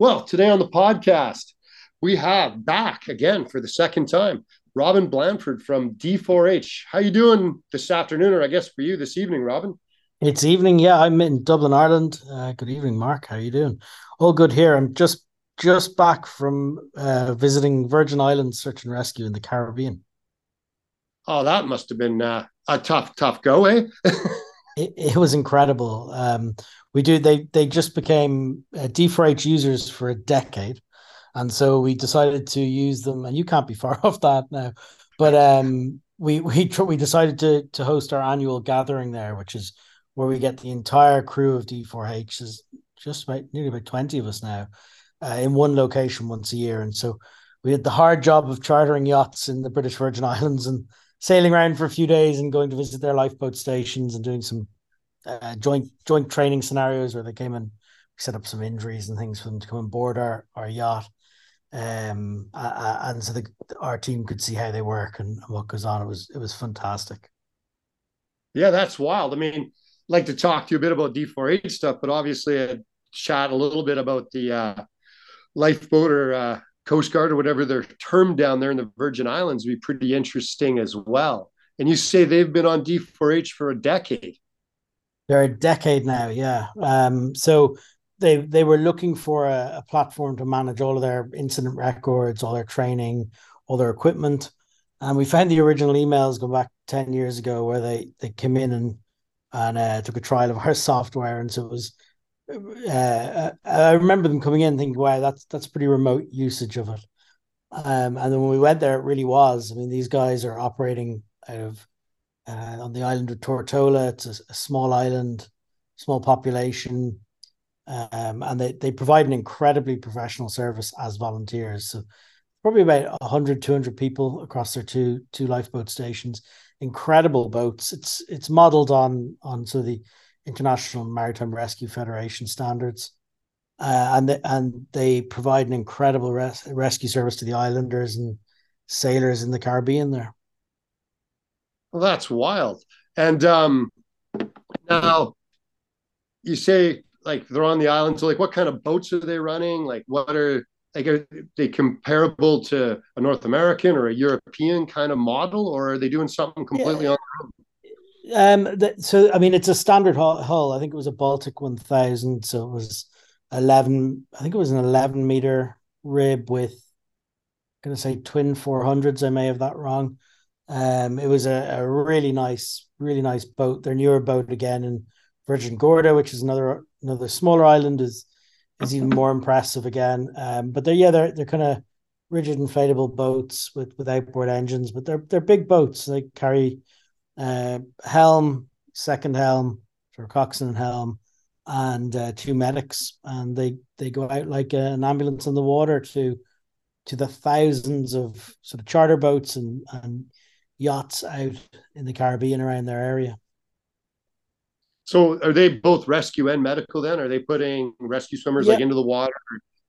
Well, today on the podcast, we have back again for the second time Robin Blandford from D4H. How you doing this afternoon, or I guess for you this evening, Robin? It's evening. Yeah, I'm in Dublin, Ireland. Uh, good evening, Mark. How you doing? All good here. I'm just just back from uh, visiting Virgin Islands search and rescue in the Caribbean. Oh, that must have been uh, a tough, tough go, eh? it, it, was incredible. Um, we do. They they just became uh, D4H users for a decade, and so we decided to use them. And you can't be far off that now, but um, we we we decided to to host our annual gathering there, which is where we get the entire crew of D4H. Is just about nearly about twenty of us now, uh, in one location once a year, and so we had the hard job of chartering yachts in the British Virgin Islands and sailing around for a few days and going to visit their lifeboat stations and doing some uh, joint joint training scenarios where they came and set up some injuries and things for them to come on board our, our yacht. Um, uh, and so the, our team could see how they work and what goes on. It was it was fantastic. Yeah, that's wild. I mean, I'd like to talk to you a bit about D4H stuff, but obviously I'd chat a little bit about the uh, lifeboat or uh, Coast Guard or whatever they're termed down there in the Virgin Islands would be pretty interesting as well. And you say they've been on D4H for a decade. They're a decade now, yeah. Um, so they they were looking for a, a, platform to manage all of their incident records, all their training, all their equipment. And we found the original emails going back 10 years ago where they they came in and and uh, took a trial of our software. And so it was uh, I remember them coming in thinking, wow, that's that's pretty remote usage of it. Um, and then when we went there, it really was. I mean, these guys are operating out of uh, on the island of Tortola. It's a, a small island, small population, um, and they, they provide an incredibly professional service as volunteers. So probably about 100, 200 people across their two two lifeboat stations. Incredible boats. It's it's modeled on on so the International Maritime Rescue Federation standards. Uh, and they, and they provide an incredible res- rescue service to the islanders and sailors in the Caribbean there. Well, that's wild. And um, now you say like they're on the island. So like, what kind of boats are they running? Like, what are like are they comparable to a North American or a European kind of model, or are they doing something completely yeah. on their own? Um, the, so I mean, it's a standard hull. I think it was a Baltic 1000, so it was 11. I think it was an 11 meter rib with, I'm gonna say twin 400s. I may have that wrong. Um, it was a, a really nice, really nice boat. Their newer boat again in Virgin Gorda, which is another another smaller island, is is even more impressive again. Um, but they're yeah, they're they're kind of rigid inflatable boats with with outboard engines, but they're they're big boats. They carry uh, helm, second helm, for coxswain and helm, and uh, two medics, and they they go out like an ambulance on the water to to the thousands of sort of charter boats and and yachts out in the Caribbean around their area. So, are they both rescue and medical? Then, are they putting rescue swimmers yeah. like into the water?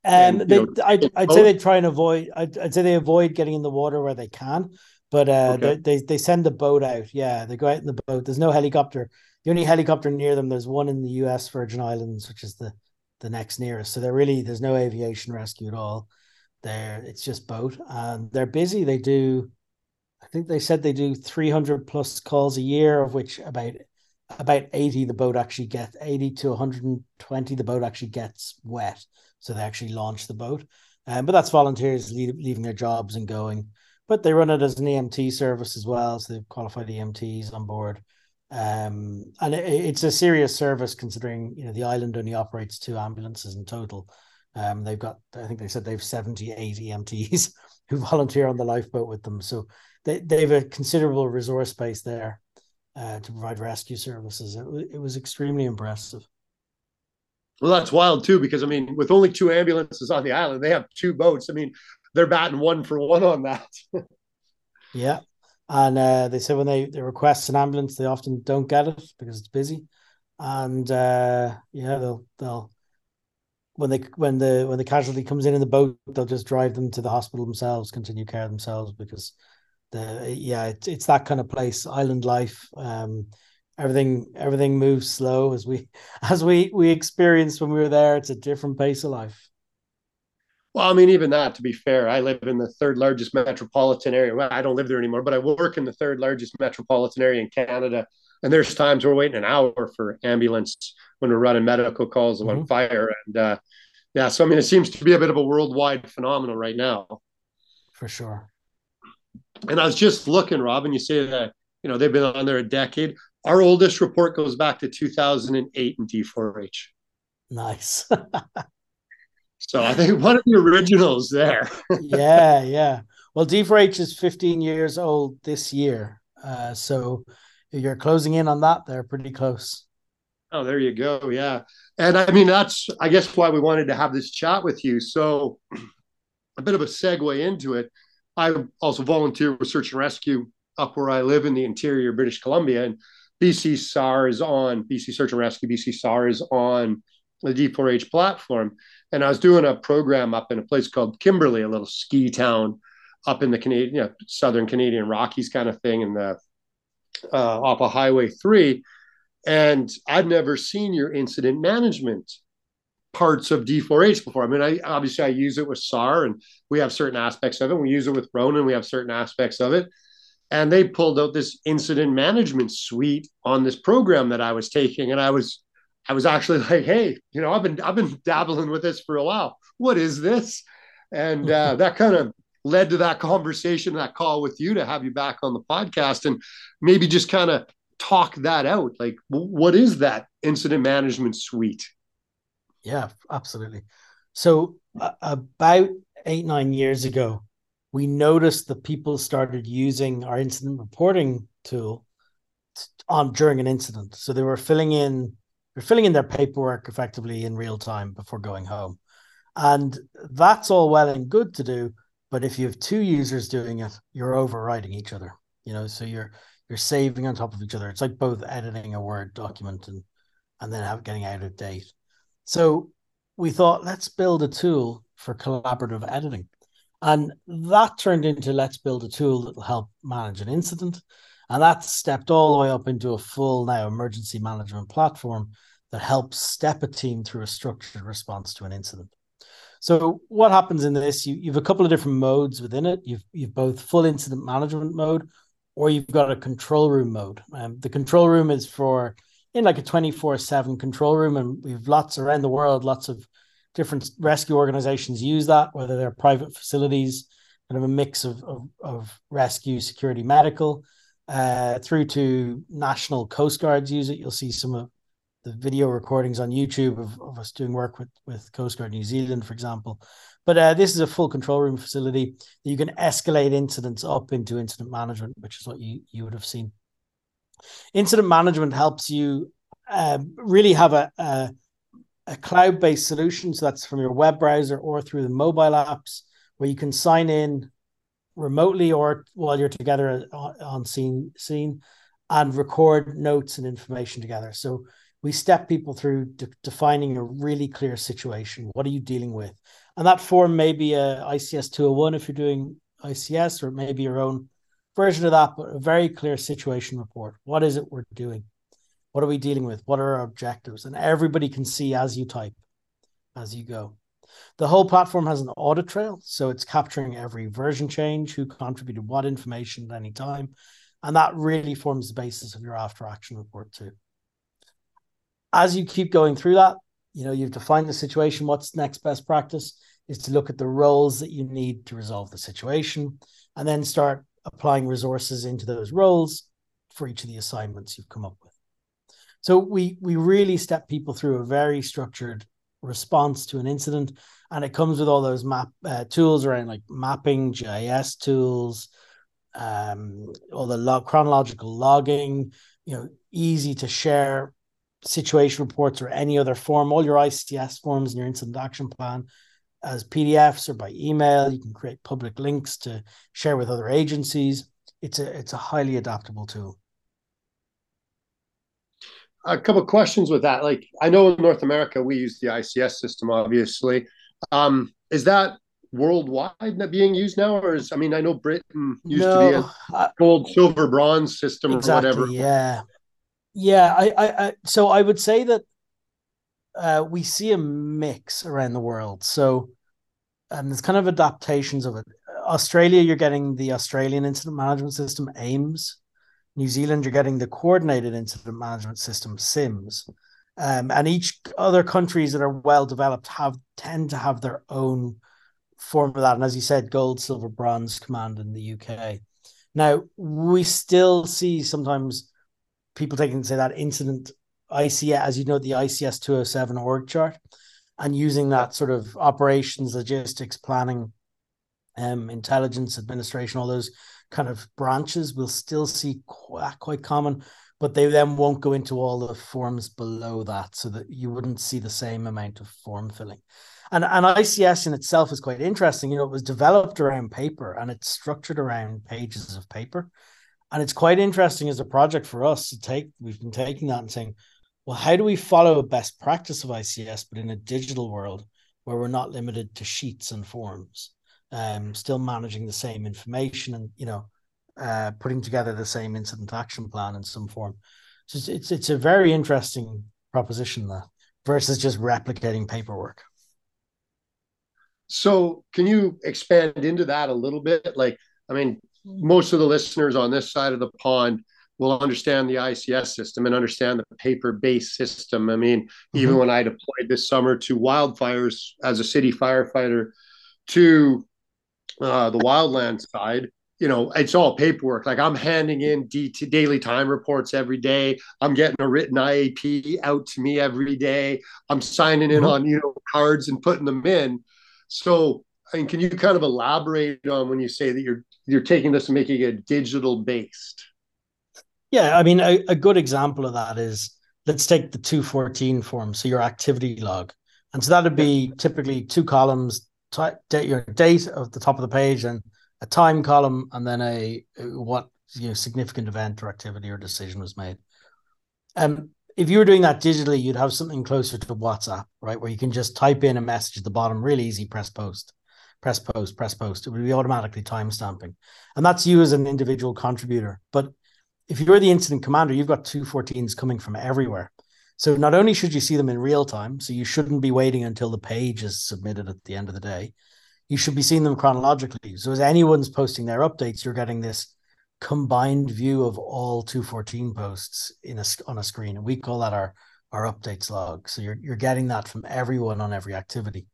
Um, and, they, know, I'd, I'd say they try and avoid. I'd, I'd say they avoid getting in the water where they can, but uh, okay. they, they they send the boat out. Yeah, they go out in the boat. There's no helicopter. The only helicopter near them, there's one in the U.S. Virgin Islands, which is the the next nearest. So they're really there's no aviation rescue at all. There, it's just boat, and they're busy. They do, I think they said they do 300 plus calls a year, of which about about 80 the boat actually gets 80 to 120 the boat actually gets wet so they actually launch the boat um, but that's volunteers leave, leaving their jobs and going but they run it as an EMT service as well. So they've qualified EMTs on board. Um, and it, it's a serious service considering, you know, the island only operates two ambulances in total. Um, they've got, I think they said they've 78 EMTs who volunteer on the lifeboat with them. So they, they have a considerable resource base there uh, to provide rescue services. It, it was extremely impressive. Well, that's wild too, because I mean, with only two ambulances on the island, they have two boats. I mean, they're batting one for one on that. yeah. And uh, they say when they, they request an ambulance, they often don't get it because it's busy. And uh, yeah, they'll they'll when they when the when the casualty comes in in the boat, they'll just drive them to the hospital themselves, continue care themselves because the yeah, it's it's that kind of place, island life. Um, everything everything moves slow as we as we we experienced when we were there. It's a different pace of life. Well, I mean, even that, to be fair, I live in the third largest metropolitan area. Well, I don't live there anymore, but I work in the third largest metropolitan area in Canada. And there's times we're waiting an hour for ambulance when we're running medical calls mm-hmm. on fire. And uh, yeah, so I mean, it seems to be a bit of a worldwide phenomenon right now. For sure. And I was just looking, Robin, you say that, you know, they've been on there a decade. Our oldest report goes back to 2008 in D4H. Nice. So I think one of the originals there. yeah, yeah. Well, D4H is 15 years old this year. Uh, so you're closing in on that. They're pretty close. Oh, there you go. Yeah. And I mean, that's, I guess, why we wanted to have this chat with you. So, a bit of a segue into it. I also volunteer with search and rescue up where I live in the interior of British Columbia. And BC SAR is on, BC Search and Rescue, BC SAR is on the D4H platform. And I was doing a program up in a place called Kimberley, a little ski town up in the Canadian, you know, southern Canadian Rockies kind of thing, in the uh, off of Highway Three. And I'd never seen your incident management parts of D4H before. I mean, I obviously I use it with SAR, and we have certain aspects of it. We use it with Ronin, we have certain aspects of it. And they pulled out this incident management suite on this program that I was taking, and I was I was actually like, hey, you know, I've been I've been dabbling with this for a while. What is this? And uh, that kind of led to that conversation, that call with you to have you back on the podcast and maybe just kind of talk that out. Like, what is that incident management suite? Yeah, absolutely. So uh, about eight nine years ago, we noticed that people started using our incident reporting tool on during an incident. So they were filling in they're filling in their paperwork effectively in real time before going home. And that's all well and good to do. But if you have two users doing it, you're overriding each other. You know, so you're you're saving on top of each other. It's like both editing a Word document and and then have, getting out of date. So we thought let's build a tool for collaborative editing. And that turned into let's build a tool that will help manage an incident. And that stepped all the way up into a full now emergency management platform that helps step a team through a structured response to an incident. So what happens in this? You, you have a couple of different modes within it. You've you've both full incident management mode, or you've got a control room mode. Um, the control room is for in like a twenty four seven control room, and we've lots around the world. Lots of different rescue organizations use that, whether they're private facilities, kind of a mix of of, of rescue, security, medical, uh, through to national coast guards use it. You'll see some of the video recordings on YouTube of, of us doing work with with Coast Guard New Zealand, for example. But uh, this is a full control room facility that you can escalate incidents up into incident management, which is what you you would have seen. Incident management helps you uh, really have a, a, a cloud based solution. So that's from your web browser or through the mobile apps, where you can sign in remotely or while you're together on, on scene scene and record notes and information together. So we step people through de- defining a really clear situation. What are you dealing with? And that form may be a ICS 201 if you're doing ICS, or maybe your own version of that, but a very clear situation report. What is it we're doing? What are we dealing with? What are our objectives? And everybody can see as you type, as you go. The whole platform has an audit trail, so it's capturing every version change, who contributed what information at any time, and that really forms the basis of your after action report too as you keep going through that, you know, you've defined the situation. What's next best practice is to look at the roles that you need to resolve the situation and then start applying resources into those roles for each of the assignments you've come up with. So we we really step people through a very structured response to an incident, and it comes with all those map uh, tools around like mapping, GIS tools, um, all the log chronological logging. You know, easy to share situation reports or any other form, all your ICS forms and your incident action plan as PDFs or by email. You can create public links to share with other agencies. It's a it's a highly adaptable tool. A couple questions with that. Like I know in North America we use the ICS system, obviously. Um, is that worldwide being used now, or is I mean I know Britain used no, to be a gold, silver, bronze system exactly, or whatever. Yeah, yeah, I, I, I so I would say that uh, we see a mix around the world. So and there's kind of adaptations of it. Australia, you're getting the Australian Incident Management System, AIMS. New Zealand, you're getting the Coordinated Incident Management System, CIMS. Um, and each other countries that are well developed have tend to have their own form of that. And as you said, gold, silver, bronze command in the UK. Now we still see sometimes people taking say that incident ICS, as you know, the ICS 207 org chart, and using that sort of operations, logistics, planning, um, intelligence, administration, all those kind of branches we'll still see quite, quite common, but they then won't go into all the forms below that, so that you wouldn't see the same amount of form filling. And and ICS in itself is quite interesting. You know, it was developed around paper and it's structured around pages of paper. And it's quite interesting as a project for us to take, we've been taking that and saying, well, how do we follow a best practice of ICS, but in a digital world where we're not limited to sheets and forms, um, still managing the same information and, you know, uh, putting together the same incident action plan in some form. So it's, it's, it's a very interesting proposition that versus just replicating paperwork. So, can you expand into that a little bit? Like, I mean, most of the listeners on this side of the pond will understand the ICS system and understand the paper based system. I mean, mm-hmm. even when I deployed this summer to wildfires as a city firefighter to uh, the wildland side, you know, it's all paperwork. Like I'm handing in D- daily time reports every day. I'm getting a written IAP out to me every day. I'm signing in mm-hmm. on, you know, cards and putting them in. So, I mean, can you kind of elaborate on when you say that you're you're taking this and making it digital based? Yeah, I mean, a, a good example of that is let's take the 214 form, so your activity log. And so that'd be typically two columns, t- your date of the top of the page and a time column, and then a, a what you know significant event or activity or decision was made. Um, if you were doing that digitally, you'd have something closer to WhatsApp, right? Where you can just type in a message at the bottom, really easy, press post, press post, press post. It would be automatically time stamping. And that's you as an individual contributor. But if you're the incident commander, you've got 214s coming from everywhere. So not only should you see them in real time, so you shouldn't be waiting until the page is submitted at the end of the day. You should be seeing them chronologically. So as anyone's posting their updates, you're getting this combined view of all 214 posts in a on a screen and we call that our our updates log so you're you're getting that from everyone on every activity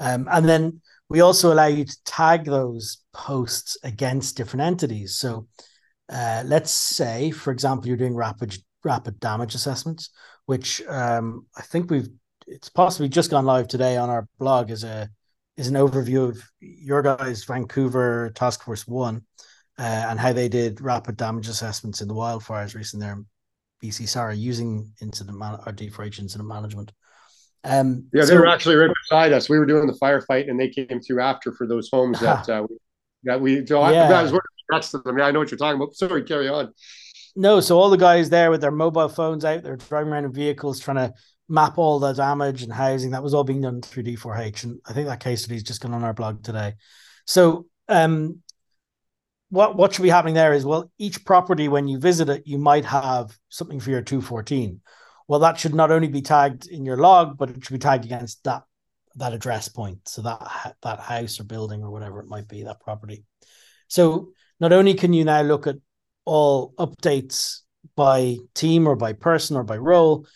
um, and then we also allow you to tag those posts against different entities so uh, let's say for example you're doing rapid rapid damage assessments which um, i think we've it's possibly just gone live today on our blog as a is an overview of your guys vancouver task force one uh, and how they did rapid damage assessments in the wildfires recently there in BC SARA using incident man- or D4H incident management. Um, yeah, they so, were actually right beside us. We were doing the firefight, and they came through after for those homes that uh, we, that we. So yeah. I, I was next to them. Yeah, I know what you're talking about. Sorry, carry on. No, so all the guys there with their mobile phones out, they're driving around in vehicles trying to map all the damage and housing. That was all being done through D4H, and I think that case study has just gone on our blog today. So um, what what should be happening there is well each property when you visit it you might have something for your 214 well that should not only be tagged in your log but it should be tagged against that that address point so that that house or building or whatever it might be that property so not only can you now look at all updates by team or by person or by role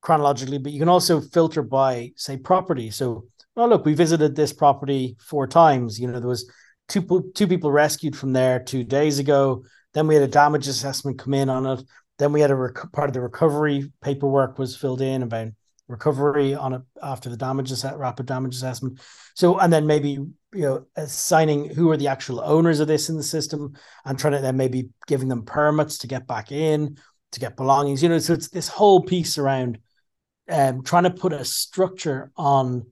chronologically but you can also filter by say property so oh look we visited this property four times you know there was two two people rescued from there two days ago. Then we had a damage assessment come in on it. Then we had a rec- part of the recovery paperwork was filled in about recovery on it after the damage assess- rapid damage assessment. So and then maybe you know assigning who are the actual owners of this in the system and trying to then maybe giving them permits to get back in to get belongings. You know, so it's this whole piece around um, trying to put a structure on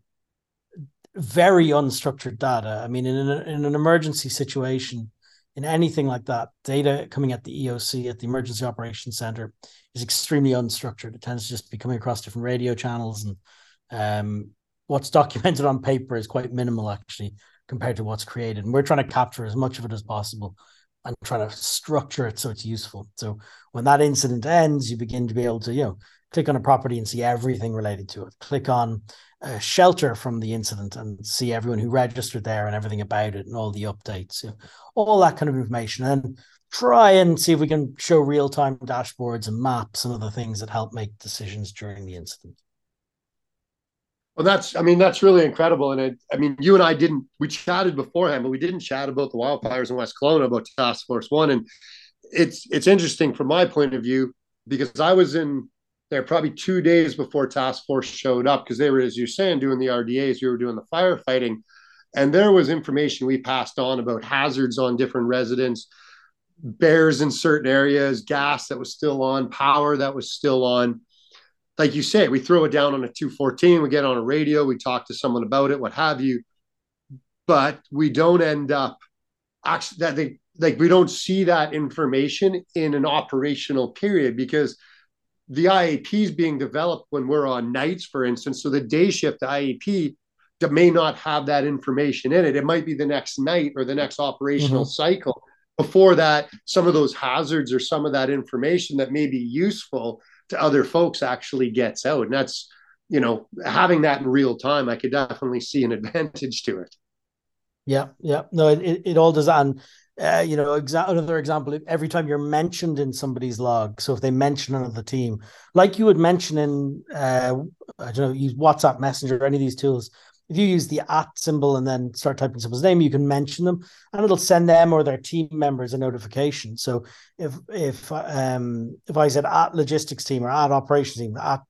very unstructured data. I mean, in an, in an emergency situation, in anything like that, data coming at the EOC, at the Emergency Operations Center, is extremely unstructured. It tends to just be coming across different radio channels, and um, what's documented on paper is quite minimal, actually, compared to what's created. And we're trying to capture as much of it as possible and trying to structure it so it's useful. So when that incident ends, you begin to be able to, you know, click on a property and see everything related to it. Click on shelter from the incident and see everyone who registered there and everything about it and all the updates, you know, all that kind of information. And try and see if we can show real time dashboards and maps and other things that help make decisions during the incident. Well, that's, I mean, that's really incredible. And it, I mean, you and I didn't, we chatted beforehand, but we didn't chat about the wildfires in West Kelowna about Task Force One. And it's, it's interesting from my point of view because I was in there probably two days before Task Force showed up because they were, as you're saying, doing the RDAs, you were doing the firefighting. And there was information we passed on about hazards on different residents, bears in certain areas, gas that was still on, power that was still on like you say, we throw it down on a 214, we get on a radio, we talk to someone about it, what have you. But we don't end up actually that they like we don't see that information in an operational period because the IAP is being developed when we're on nights, for instance. So the day shift, IAP may not have that information in it. It might be the next night or the next operational mm-hmm. cycle. Before that, some of those hazards or some of that information that may be useful to other folks actually gets out. And that's, you know, having that in real time, I could definitely see an advantage to it. Yeah, yeah. No, it, it all does. And, uh, you know, exa- another example, every time you're mentioned in somebody's log, so if they mention another team, like you would mention in, uh, I don't know, use WhatsApp Messenger or any of these tools, if you use the at symbol and then start typing someone's name, you can mention them and it'll send them or their team members a notification. So if if um if I said at logistics team or at operations team, at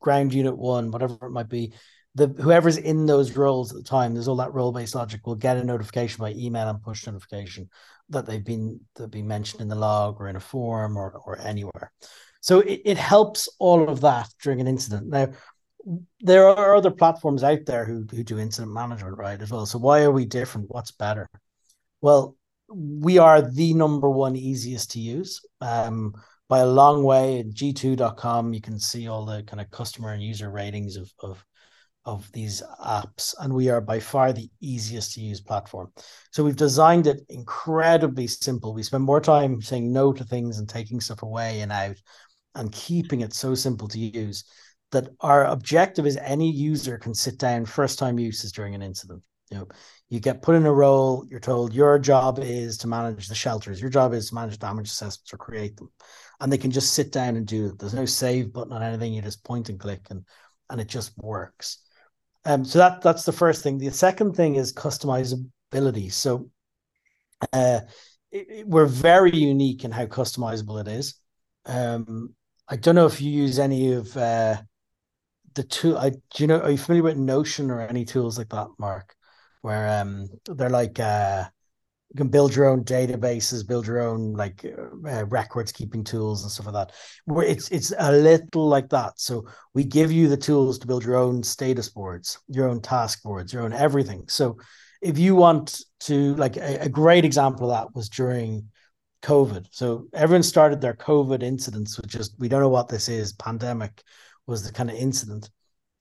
ground unit one, whatever it might be, the whoever's in those roles at the time, there's all that role-based logic will get a notification by email and push notification that they've been they've been mentioned in the log or in a form or or anywhere. So it, it helps all of that during an incident. Now, there are other platforms out there who, who do incident management right as well. So why are we different? What's better? Well, we are the number one easiest to use um, by a long way. At g2.com, you can see all the kind of customer and user ratings of, of of these apps, and we are by far the easiest to use platform. So we've designed it incredibly simple. We spend more time saying no to things and taking stuff away and out, and keeping it so simple to use that our objective is any user can sit down first time uses during an incident. You know you get put in a role you're told your job is to manage the shelters your job is to manage damage assessments or create them. And they can just sit down and do it. There's no save button on anything. You just point and click and and it just works um so that that's the first thing. The second thing is customizability. So uh it, it, we're very unique in how customizable it is. Um I don't know if you use any of uh, the tool I do you know are you familiar with Notion or any tools like that, Mark? Where um they're like uh can build your own databases, build your own like uh, records keeping tools and stuff like that. Where it's it's a little like that. So we give you the tools to build your own status boards, your own task boards, your own everything. So if you want to like a, a great example of that was during COVID. So everyone started their COVID incidents, which is we don't know what this is, pandemic was the kind of incident.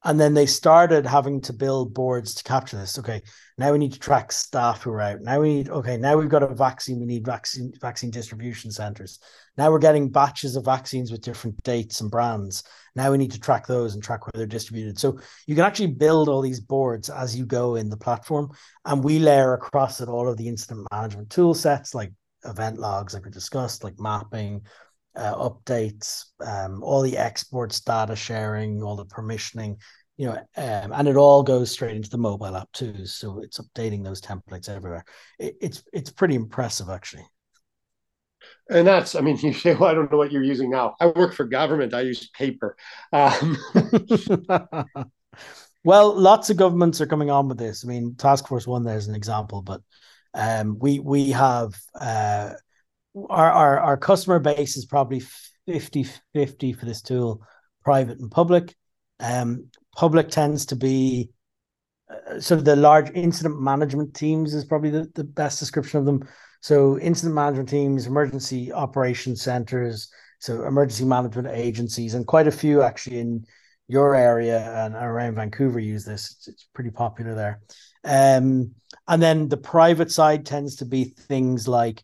And then they started having to build boards to capture this. Okay, now we need to track staff who are out. Now we need, okay, now we've got a vaccine, we need vaccine vaccine distribution centers. Now we're getting batches of vaccines with different dates and brands. Now we need to track those and track where they're distributed. So you can actually build all these boards as you go in the platform. And we layer across it all of the incident management tool sets like event logs, like we discussed, like mapping, uh, updates, um, all the exports, data sharing, all the permissioning, you know, um, and it all goes straight into the mobile app too. So it's updating those templates everywhere. It, it's it's pretty impressive actually. And that's, I mean, you say, well, I don't know what you're using now. I work for government. I use paper. Um. well, lots of governments are coming on with this. I mean, Task Force One, there's an example, but um, we we have uh, our, our, our customer base is probably 50 50 for this tool, private and public. Um, public tends to be uh, sort of the large incident management teams is probably the, the best description of them. So incident management teams, emergency operations centers, so emergency management agencies, and quite a few actually in your area and around Vancouver use this. It's, it's pretty popular there. Um, and then the private side tends to be things like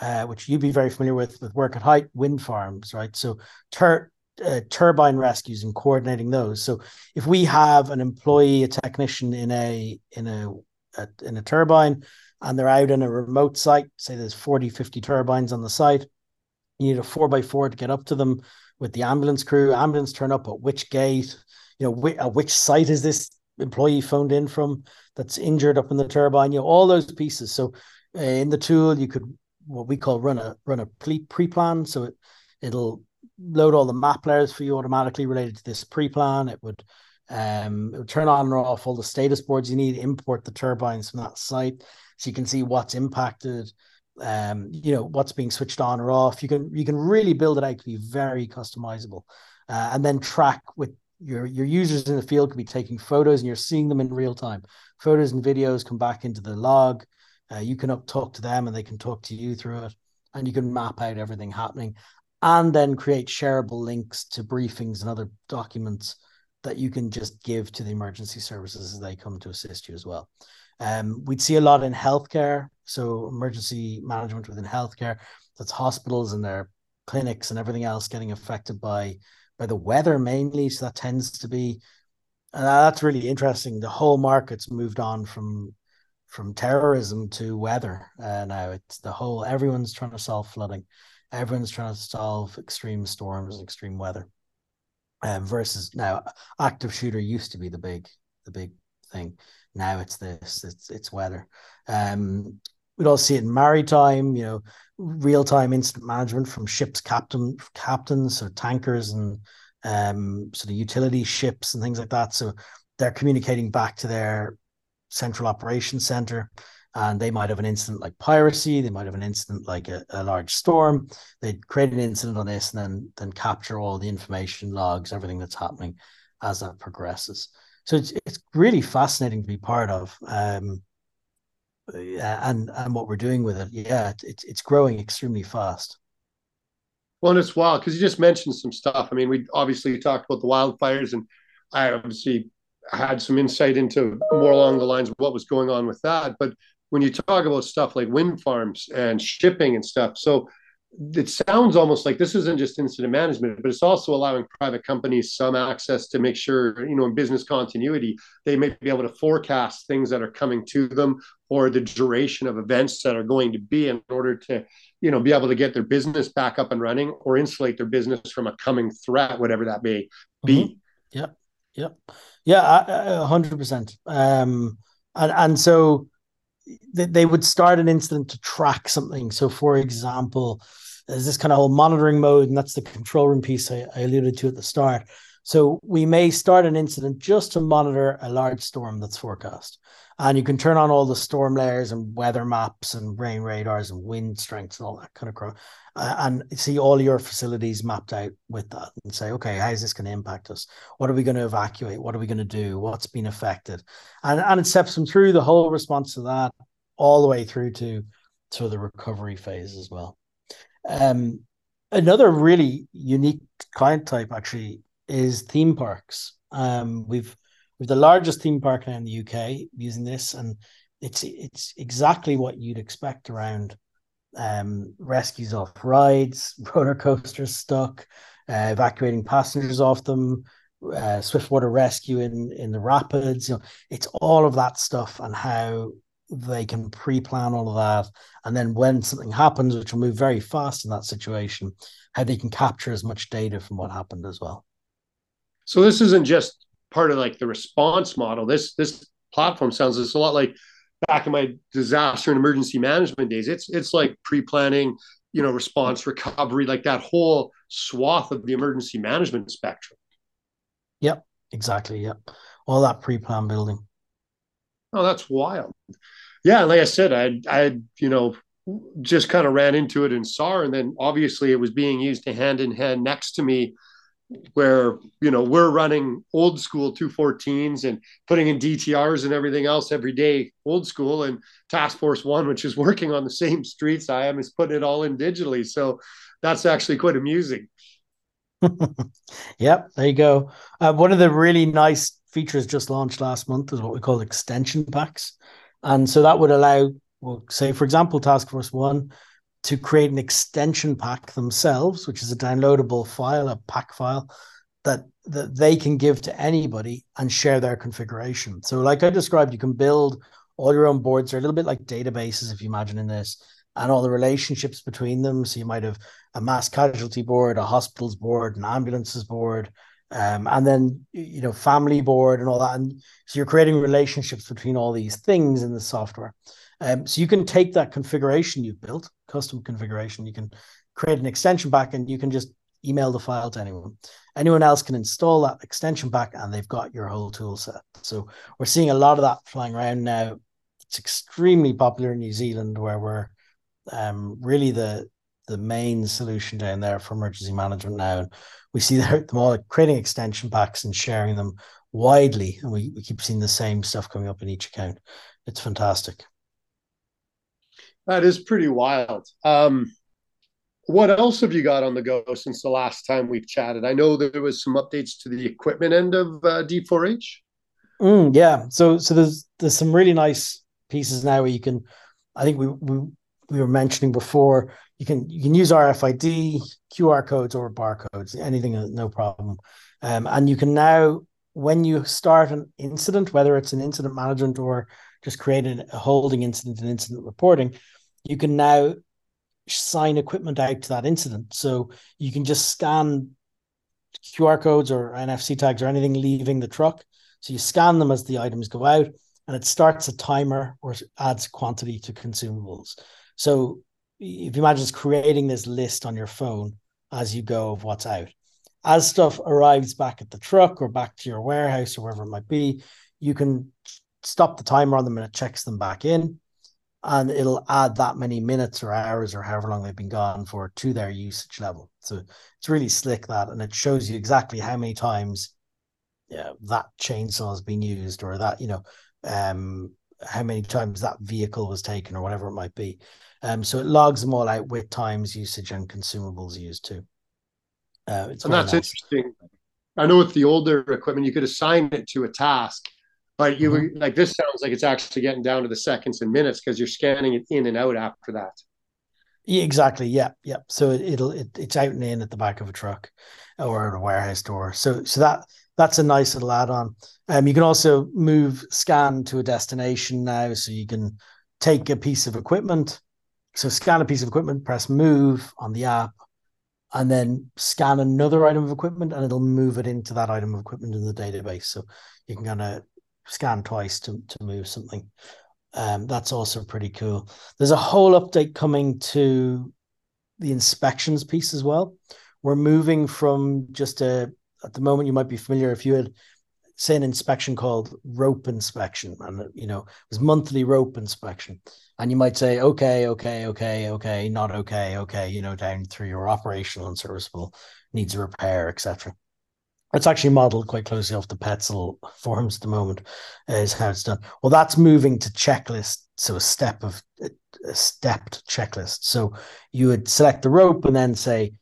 uh, which you'd be very familiar with with work at height wind farms, right? So tur- uh, turbine rescues and coordinating those. So if we have an employee, a technician in a in a, a in a turbine, and they're out in a remote site, say there's 40, 50 turbines on the site, you need a four by four to get up to them with the ambulance crew. Ambulance turn up at which gate? You know, which, uh, which site is this employee phoned in from that's injured up in the turbine? You know, all those pieces. So uh, in the tool, you could what we call run a run a pre plan. So it it'll load all the map layers for you automatically related to this pre plan. It would um, it would turn on or off all the status boards you need, import the turbines from that site so you can see what's impacted, um, you know, what's being switched on or off. You can you can really build it out to be very customizable, uh, and then track with your your users in the field could be taking photos and you're seeing them in real time. Photos and videos come back into the log. Uh, you can up talk to them and they can talk to you through it, and you can map out everything happening, and then create shareable links to briefings and other documents that you can just give to the emergency services as they come to assist you as well. Um, we'd see a lot in healthcare, so emergency management within healthcare. That's hospitals and their clinics and everything else getting affected by by the weather mainly. So that tends to be uh, that's really interesting. The whole market's moved on from from terrorism to weather uh, now. It's the whole everyone's trying to solve flooding, everyone's trying to solve extreme storms extreme weather. Um, versus now, active shooter used to be the big the big thing. Now it's this, it's it's weather. Um, we'd all see it in maritime, you know, real time incident management from ships captain captains, so tankers and um, sort of utility ships and things like that. So they're communicating back to their central operations center and they might have an incident like piracy they might have an incident like a, a, large storm they'd create an incident on this and then then capture all the information logs everything that's happening as that progresses so it's it's really fascinating to be part of. Um, and and what we're doing with it, yeah, it's it's growing extremely fast. Well, and it's wild because you just mentioned some stuff. I mean, we obviously talked about the wildfires, and I obviously had some insight into more along the lines of what was going on with that. But when you talk about stuff like wind farms and shipping and stuff, so it sounds almost like this isn't just incident management, but it's also allowing private companies some access to make sure, you know, in business continuity, they may be able to forecast things that are coming to them or the duration of events that are going to be in order to, you know, be able to get their business back up and running or insulate their business from a coming threat, whatever that may be. Mm-hmm. Yep. Yeah, a hundred percent. Um, and, and so they, they would start an incident to track something. So, for example, there's this kind of whole monitoring mode, and that's the control room piece I, I alluded to at the start. So we may start an incident just to monitor a large storm that's forecast. And you can turn on all the storm layers and weather maps and rain radars and wind strengths and all that kind of crap. Uh, and see all your facilities mapped out with that and say, okay, how is this going to impact us? What are we going to evacuate? What are we going to do? What's been affected? And, and it steps them through the whole response to that all the way through to, to the recovery phase as well. Um, another really unique client type actually is theme parks. Um, we've we've the largest theme park now in the UK using this, and it's it's exactly what you'd expect around um, rescues off rides, roller coasters stuck, uh, evacuating passengers off them, uh, swiftwater rescue in in the rapids. You know, it's all of that stuff and how they can pre-plan all of that and then when something happens which will move very fast in that situation how they can capture as much data from what happened as well so this isn't just part of like the response model. This this platform sounds it's a lot like back in my disaster and emergency management days. It's it's like pre-planning you know response recovery like that whole swath of the emergency management spectrum. Yep exactly yep. All that pre-plan building. Oh, that's wild. Yeah, like I said, I I you know just kind of ran into it and saw, and then obviously it was being used hand in hand next to me, where you know we're running old school 214s and putting in DTRs and everything else every day, old school, and Task Force One, which is working on the same streets I am, is putting it all in digitally. So that's actually quite amusing. yep, there you go. Uh, one of the really nice features just launched last month is what we call extension packs. And so that would allow, well, say, for example, Task Force One to create an extension pack themselves, which is a downloadable file, a pack file that that they can give to anybody and share their configuration. So, like I described, you can build all your own boards. They're a little bit like databases, if you imagine in this, and all the relationships between them. So you might have a mass casualty board, a hospitals board, an ambulances board, um, and then you know family board and all that. And so you're creating relationships between all these things in the software. Um, so you can take that configuration you've built, custom configuration, you can create an extension pack and you can just email the file to anyone. Anyone else can install that extension back and they've got your whole tool set. So we're seeing a lot of that flying around now. It's extremely popular in New Zealand where we're um, really the the main solution down there for emergency management now. And we see them all creating extension packs and sharing them widely. And we, we keep seeing the same stuff coming up in each account. It's fantastic. That is pretty wild. Um, what else have you got on the go since the last time we've chatted? I know there was some updates to the equipment end of uh, D4H. Mm, yeah, so so there's there's some really nice pieces now where you can. I think we we, we were mentioning before you can you can use RFID, QR codes, or barcodes, anything, uh, no problem. Um, and you can now, when you start an incident, whether it's an incident management or just creating a holding incident and incident reporting, you can now sign equipment out to that incident. So you can just scan QR codes or NFC tags or anything leaving the truck. So you scan them as the items go out, and it starts a timer or adds quantity to consumables. So if you imagine just creating this list on your phone as you go of what's out. As stuff arrives back at the truck or back to your warehouse or wherever it might be, you can stop the timer on them and it checks them back in and it'll add that many minutes or hours or however long they've been gone for to their usage level. So it's really slick that, and it shows you exactly how many times yeah, that chainsaw has been used or that you know um, how many times that vehicle was taken or whatever it might be. Um, so it logs them all out with times usage and consumables used too. Uh, it's and that's nice. interesting. I know with the older equipment, you could assign it to a task but you mm-hmm. like this sounds like it's actually getting down to the seconds and minutes because you're scanning it in and out after that. Yeah, exactly. Yeah, yeah. So it, will it, it's out and in at the back of a truck or at a warehouse door. So so that that's a nice little add-on. Um, you can also move scan to a destination now, so you can take a piece of equipment. So scan a piece of equipment, press move on the app, and then scan another item of equipment, and it'll move it into that item of equipment in the database. So you can kind of scan twice to, to move something. Um, that's also pretty cool. There's a whole update coming to the inspections piece as well. We're moving from just a, at the moment, you might be familiar if you had, say, an inspection called rope inspection, and you know, it was monthly rope inspection. And you might say, okay, okay, okay, okay, not okay, okay, you know, down through your operational and serviceable, needs repair, etc. It's actually modeled quite closely off the Petzl forms at the moment, is how it's done. Well, that's moving to checklist, so a step of a stepped checklist. So you would select the rope and then say,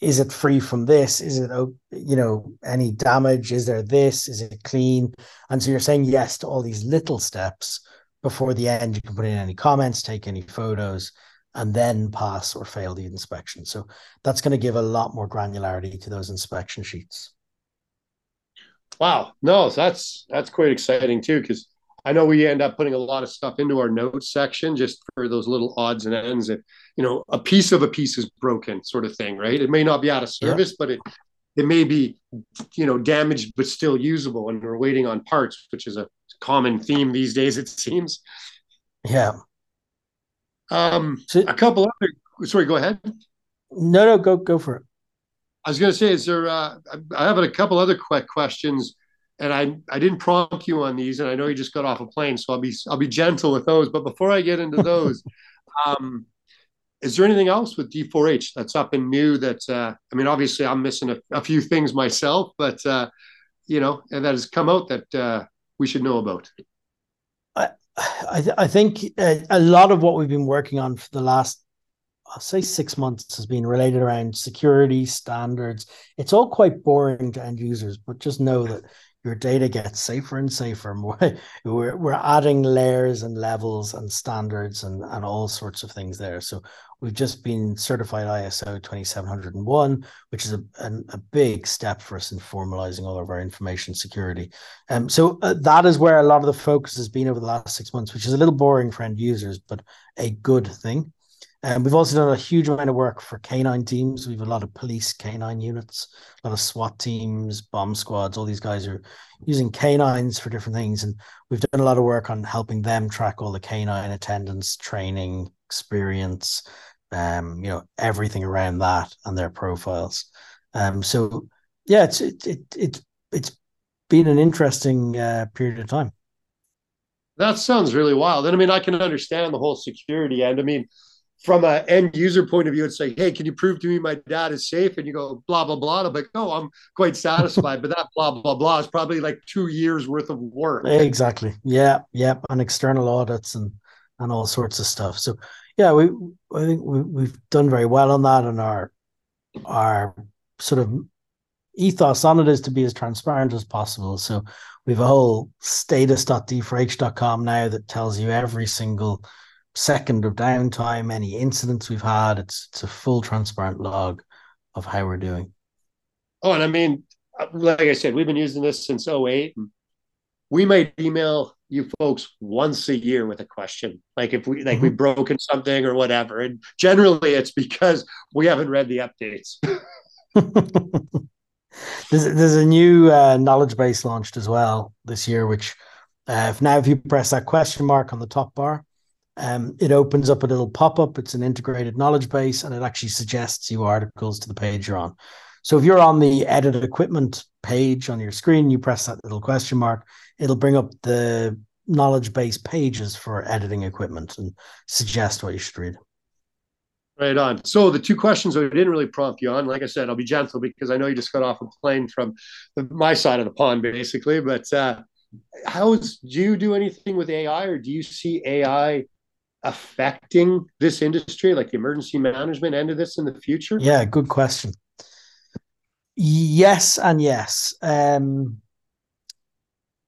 is it free from this? Is it, you know, any damage? Is there this? Is it clean? And so you're saying yes to all these little steps before the end. You can put in any comments, take any photos, and then pass or fail the inspection. So that's going to give a lot more granularity to those inspection sheets. Wow, no, that's that's quite exciting too because I know we end up putting a lot of stuff into our notes section just for those little odds and ends. If you know a piece of a piece is broken, sort of thing, right? It may not be out of service, yeah. but it it may be you know damaged but still usable, and we're waiting on parts, which is a common theme these days, it seems. Yeah. Um, so, a couple other. Sorry, go ahead. No, no, go go for it. I was going to say, is there? Uh, I have a couple other quick questions, and I I didn't prompt you on these, and I know you just got off a plane, so I'll be I'll be gentle with those. But before I get into those, um, is there anything else with D4H that's up and new? That uh, I mean, obviously, I'm missing a, a few things myself, but uh, you know, and that has come out that uh, we should know about. I I, th- I think a, a lot of what we've been working on for the last I'll say six months has been related around security standards. It's all quite boring to end users, but just know that your data gets safer and safer. We're, we're adding layers and levels and standards and, and all sorts of things there. So we've just been certified ISO 27001, which is a, a, a big step for us in formalizing all of our information security. Um, so uh, that is where a lot of the focus has been over the last six months, which is a little boring for end users, but a good thing. And um, we've also done a huge amount of work for canine teams. We have a lot of police canine units, a lot of SWAT teams, bomb squads. All these guys are using canines for different things. And we've done a lot of work on helping them track all the canine attendance, training, experience, um, you know, everything around that and their profiles. Um, so yeah, it's it, it, it it's been an interesting uh, period of time. That sounds really wild. And I mean, I can understand the whole security end. I mean, from an end user point of view, it's like, hey, can you prove to me my dad is safe? And you go, blah, blah, blah. I'm like, oh, I'm quite satisfied. but that blah, blah, blah is probably like two years worth of work. Exactly. Yeah. Yeah. And external audits and, and all sorts of stuff. So, yeah, we, I think we, we've done very well on that. And our, our sort of ethos on it is to be as transparent as possible. So we have a whole status.d4h.com now that tells you every single second of downtime, any incidents we've had. It's it's a full transparent log of how we're doing. Oh, and I mean, like I said, we've been using this since 08. We might email you folks once a year with a question. Like if we like mm-hmm. we've broken something or whatever. And generally it's because we haven't read the updates. there's, there's a new uh, knowledge base launched as well this year, which uh, if now if you press that question mark on the top bar, um, it opens up a little pop up. It's an integrated knowledge base, and it actually suggests you articles to the page you're on. So if you're on the edited equipment page on your screen, you press that little question mark, it'll bring up the knowledge base pages for editing equipment and suggest what you should read. Right on. So the two questions I didn't really prompt you on, like I said, I'll be gentle because I know you just got off a plane from the, my side of the pond, basically. But uh, how is do you do anything with AI, or do you see AI affecting this industry, like the emergency management end of this in the future? Yeah, good question. Yes, and yes. Um,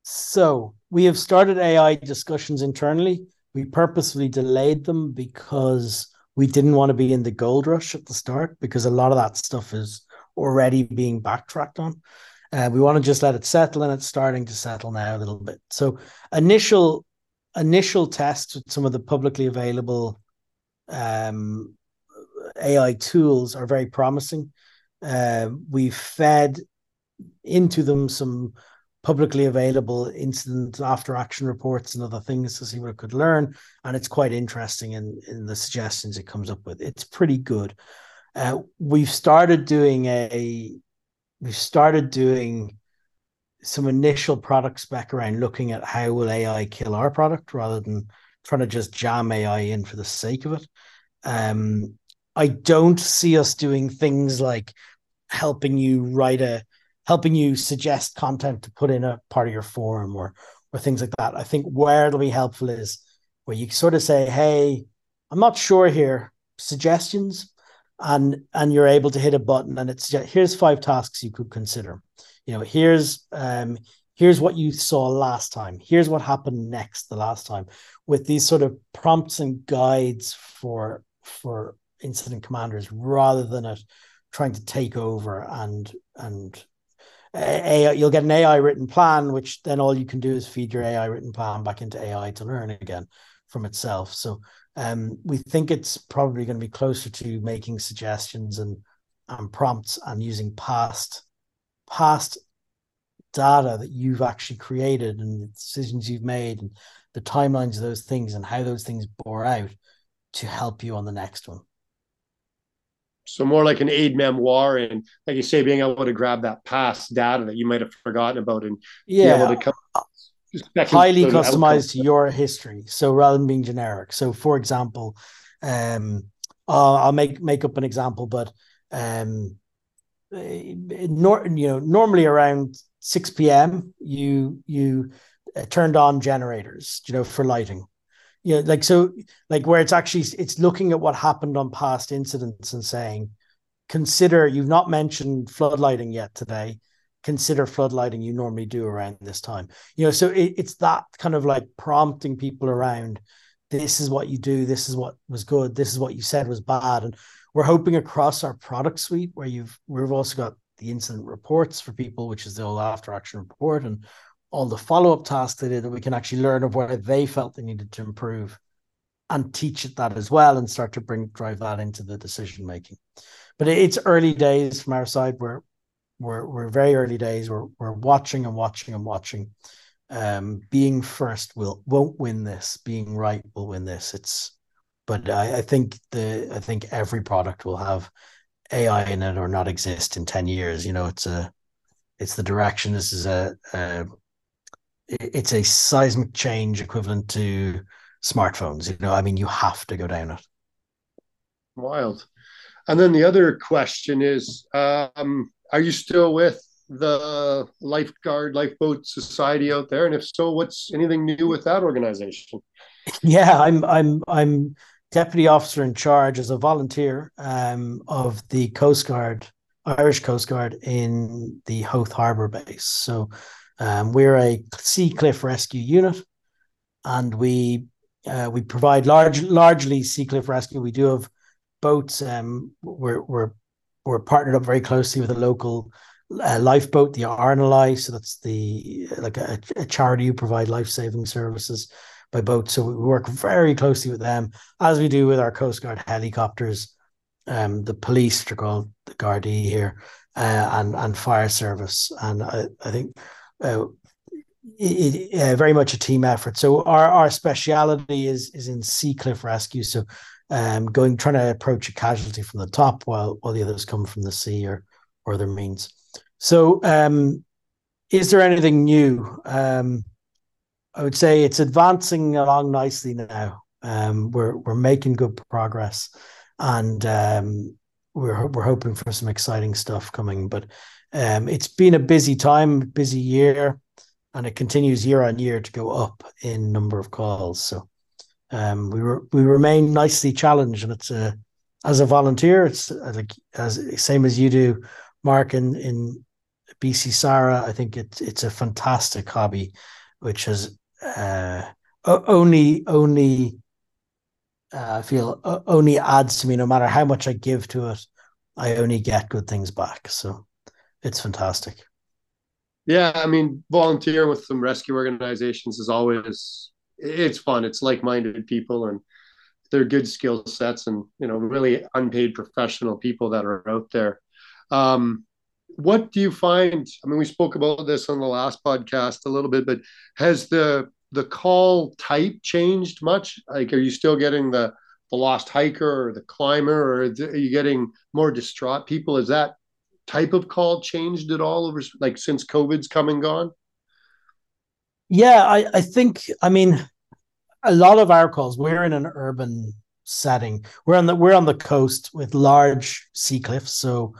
so we have started AI discussions internally. We purposefully delayed them because we didn't want to be in the gold rush at the start because a lot of that stuff is already being backtracked on. Uh, we want to just let it settle, and it's starting to settle now a little bit. So initial initial tests with some of the publicly available um, AI tools are very promising. Uh, we've fed into them some publicly available incident after action reports and other things to see what it could learn. And it's quite interesting in, in the suggestions it comes up with. It's pretty good. Uh, we've started doing a we've started doing some initial product spec around looking at how will AI kill our product rather than trying to just jam AI in for the sake of it. Um, I don't see us doing things like helping you write a helping you suggest content to put in a part of your forum or or things like that. I think where it'll be helpful is where you sort of say, "Hey, I'm not sure here. Suggestions," and and you're able to hit a button and it's here's five tasks you could consider you know here's um here's what you saw last time here's what happened next the last time with these sort of prompts and guides for for incident commanders rather than it trying to take over and and AI, you'll get an AI written plan, which then all you can do is feed your AI written plan back into AI to learn again from itself. So um, we think it's probably going to be closer to making suggestions and and prompts and using past past data that you've actually created and the decisions you've made and the timelines of those things and how those things bore out to help you on the next one. So more like an aid memoir, and like you say, being able to grab that past data that you might have forgotten about, and yeah, be able to come highly customized to your history. So rather than being generic. So for example, um, uh, I'll make make up an example, but um, nor, you know normally around 6 p.m you you uh, turned on generators you know for lighting. You know like so like where it's actually it's looking at what happened on past incidents and saying consider you've not mentioned flood lighting yet today. Consider floodlighting you normally do around this time. You know so it, it's that kind of like prompting people around this is what you do this is what was good this is what you said was bad. And we're hoping across our product suite where you've we've also got the incident reports for people which is the old after action report and all the follow-up tasks they did that we can actually learn of where they felt they needed to improve and teach it that as well and start to bring drive that into the decision making. But it's early days from our side. We're we're, we're very early days. We're, we're watching and watching and watching um, being first will won't win this. Being right will win this. It's, but I, I think the I think every product will have AI in it or not exist in ten years. You know, it's a, it's the direction. This is a, a it's a seismic change equivalent to smartphones. You know, I mean, you have to go down it. Wild. And then the other question is, um, are you still with the lifeguard lifeboat society out there? And if so what's anything new with that organization? Yeah i'm i'm i'm deputy officer in charge as a volunteer um, of the coast guard irish coast guard in the howth harbor base. So um, we're a sea cliff rescue unit and we uh, we provide large largely sea cliff rescue. We do have boats um, we're we're we're partnered up very closely with a local uh, lifeboat, the RNLI. So that's the like a, a charity who provide life saving services by boat. So we work very closely with them, as we do with our Coast Guard helicopters, um, the police, they're called the Gardaí here, uh, and and fire service. And I, I think uh, it, uh, very much a team effort. So our our speciality is is in sea cliff rescue. So um, going trying to approach a casualty from the top while while the others come from the sea or or other means. So, um, is there anything new? Um, I would say it's advancing along nicely now. Um, we're we're making good progress, and um, we're we're hoping for some exciting stuff coming. But um, it's been a busy time, busy year, and it continues year on year to go up in number of calls. So um, we re- we remain nicely challenged, and it's a as a volunteer, it's like as same as you do, Mark, in in BC SARA, I think it's it's a fantastic hobby, which has uh, only only uh, I feel only adds to me. No matter how much I give to it, I only get good things back. So it's fantastic. Yeah, I mean, volunteering with some rescue organizations is always it's fun. It's like-minded people, and they're good skill sets, and you know, really unpaid professional people that are out there. Um, what do you find? I mean, we spoke about this on the last podcast a little bit, but has the the call type changed much? Like, are you still getting the the lost hiker or the climber, or are you getting more distraught people? Is that type of call changed at all over like since COVID's come and gone? Yeah, I, I think I mean a lot of our calls, we're in an urban setting. We're on the we're on the coast with large sea cliffs. So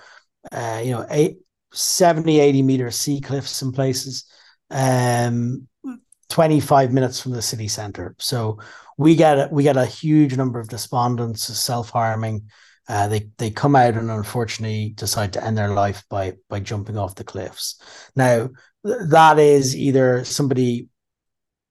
uh, you know, eight, 70, 80 meter sea cliffs in places, um, 25 minutes from the city center. So we get a, we get a huge number of despondents, self harming. Uh, they they come out and unfortunately decide to end their life by by jumping off the cliffs. Now that is either somebody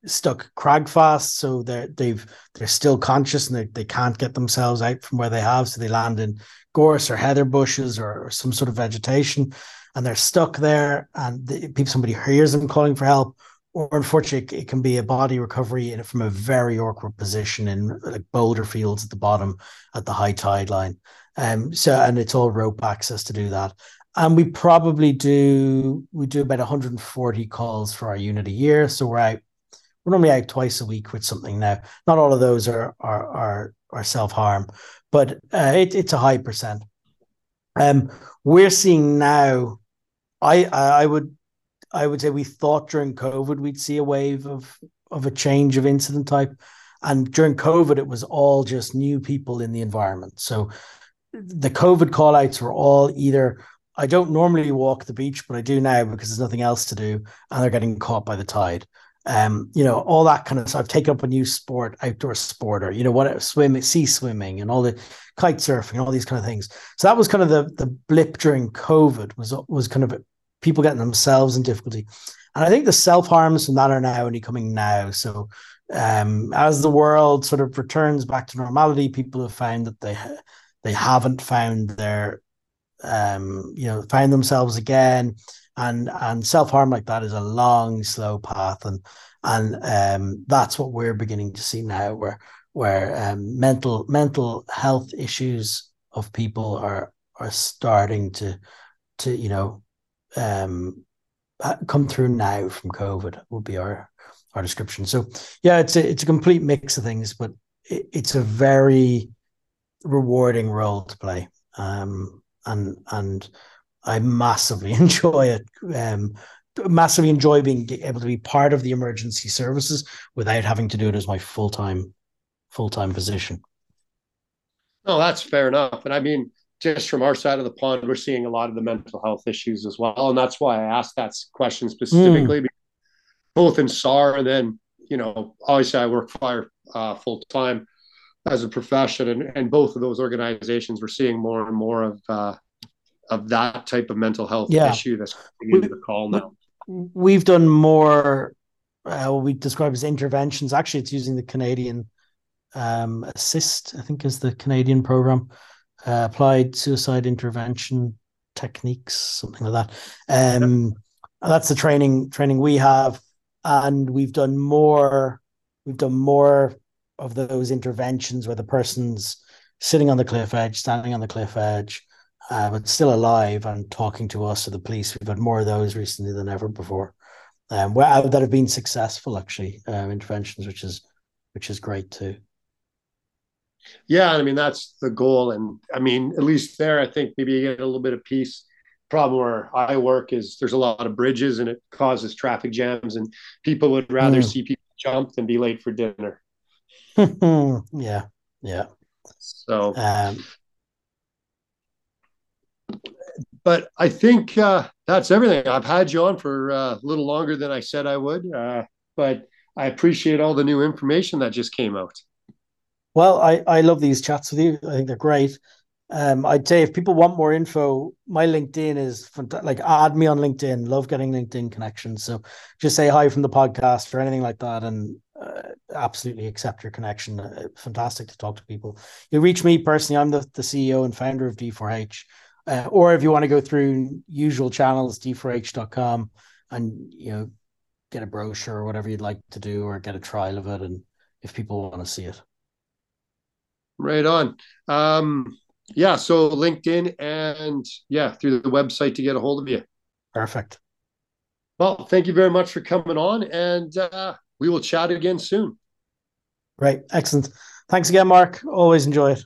stuck crag fast, so they're they've they're still conscious and they, they can't get themselves out from where they have, so they land in gorse or heather bushes or, or some sort of vegetation and they're stuck there and the, people somebody hears them calling for help or unfortunately it can be a body recovery in, from a very awkward position in like boulder fields at the bottom at the high tide line. Um so and it's all rope access to do that. And we probably do we do about 140 calls for our unit a year so we're out we're normally out twice a week with something now not all of those are are are, are self-harm but uh, it, it's a high percent um we're seeing now I I would I would say we thought during COVID we'd see a wave of of a change of incident type, and during COVID it was all just new people in the environment. So the COVID callouts were all either I don't normally walk the beach, but I do now because there's nothing else to do, and they're getting caught by the tide. Um, you know, all that kind of stuff. I've taken up a new sport, outdoor sport, or you know, what swimming, sea swimming, and all the kite surfing, and all these kind of things. So that was kind of the the blip during COVID was was kind of people getting themselves in difficulty. And I think the self harms from that are now only coming now. So um, as the world sort of returns back to normality, people have found that they they haven't found their um, you know find themselves again, and and self harm like that is a long, slow path, and and um, that's what we're beginning to see now, where where um, mental mental health issues of people are are starting to to you know um, come through now from COVID would be our our description. So yeah, it's a it's a complete mix of things, but it, it's a very rewarding role to play, um, and and I massively enjoy it. Um, massively enjoy being able to be part of the emergency services without having to do it as my full time full time position. No, that's fair enough, and I mean just from our side of the pond, we're seeing a lot of the mental health issues as well. And that's why I asked that question specifically, mm. both in SAR and then, you know, obviously I work fire uh, full time as a profession. And, and both of those organizations, we're seeing more and more of, uh, of that type of mental health yeah. issue that's coming into the call now. We've done more, uh, what we describe as interventions. Actually, it's using the Canadian um, ASIST, I think is the Canadian program uh, applied suicide intervention techniques, something like that. Um, That's the training training we have, and we've done more. We've done more of those interventions where the person's sitting on the cliff edge, standing on the cliff edge, uh, but still alive and talking to us or the police. We've had more of those recently than ever before, um, where, uh, that have been successful actually um, interventions, which is which is great too. Yeah, I mean that's the goal, and I mean at least there, I think maybe you get a little bit of peace. Problem where I work is there's a lot of bridges, and it causes traffic jams, and people would rather mm. see people jump than be late for dinner. yeah, yeah. So, um, but I think uh, that's everything. I've had you on for uh, a little longer than I said I would, uh, but I appreciate all the new information that just came out. Well, I, I love these chats with you. I think they're great. Um, I'd say if people want more info, my LinkedIn is fantastic. Like, add me on LinkedIn. Love getting LinkedIn connections. So just say hi from the podcast or anything like that, and uh, absolutely accept your connection. Uh, fantastic to talk to people. You reach me personally. I'm the, the CEO and founder of D4H. Uh, or if you want to go through usual channels, d4h.com, and you know, get a brochure or whatever you'd like to do, or get a trial of it, and if people want to see it. Right on. Um, yeah, so LinkedIn and yeah, through the website to get a hold of you. Perfect. Well, thank you very much for coming on, and uh, we will chat again soon. Great, excellent. Thanks again, Mark. Always enjoy it.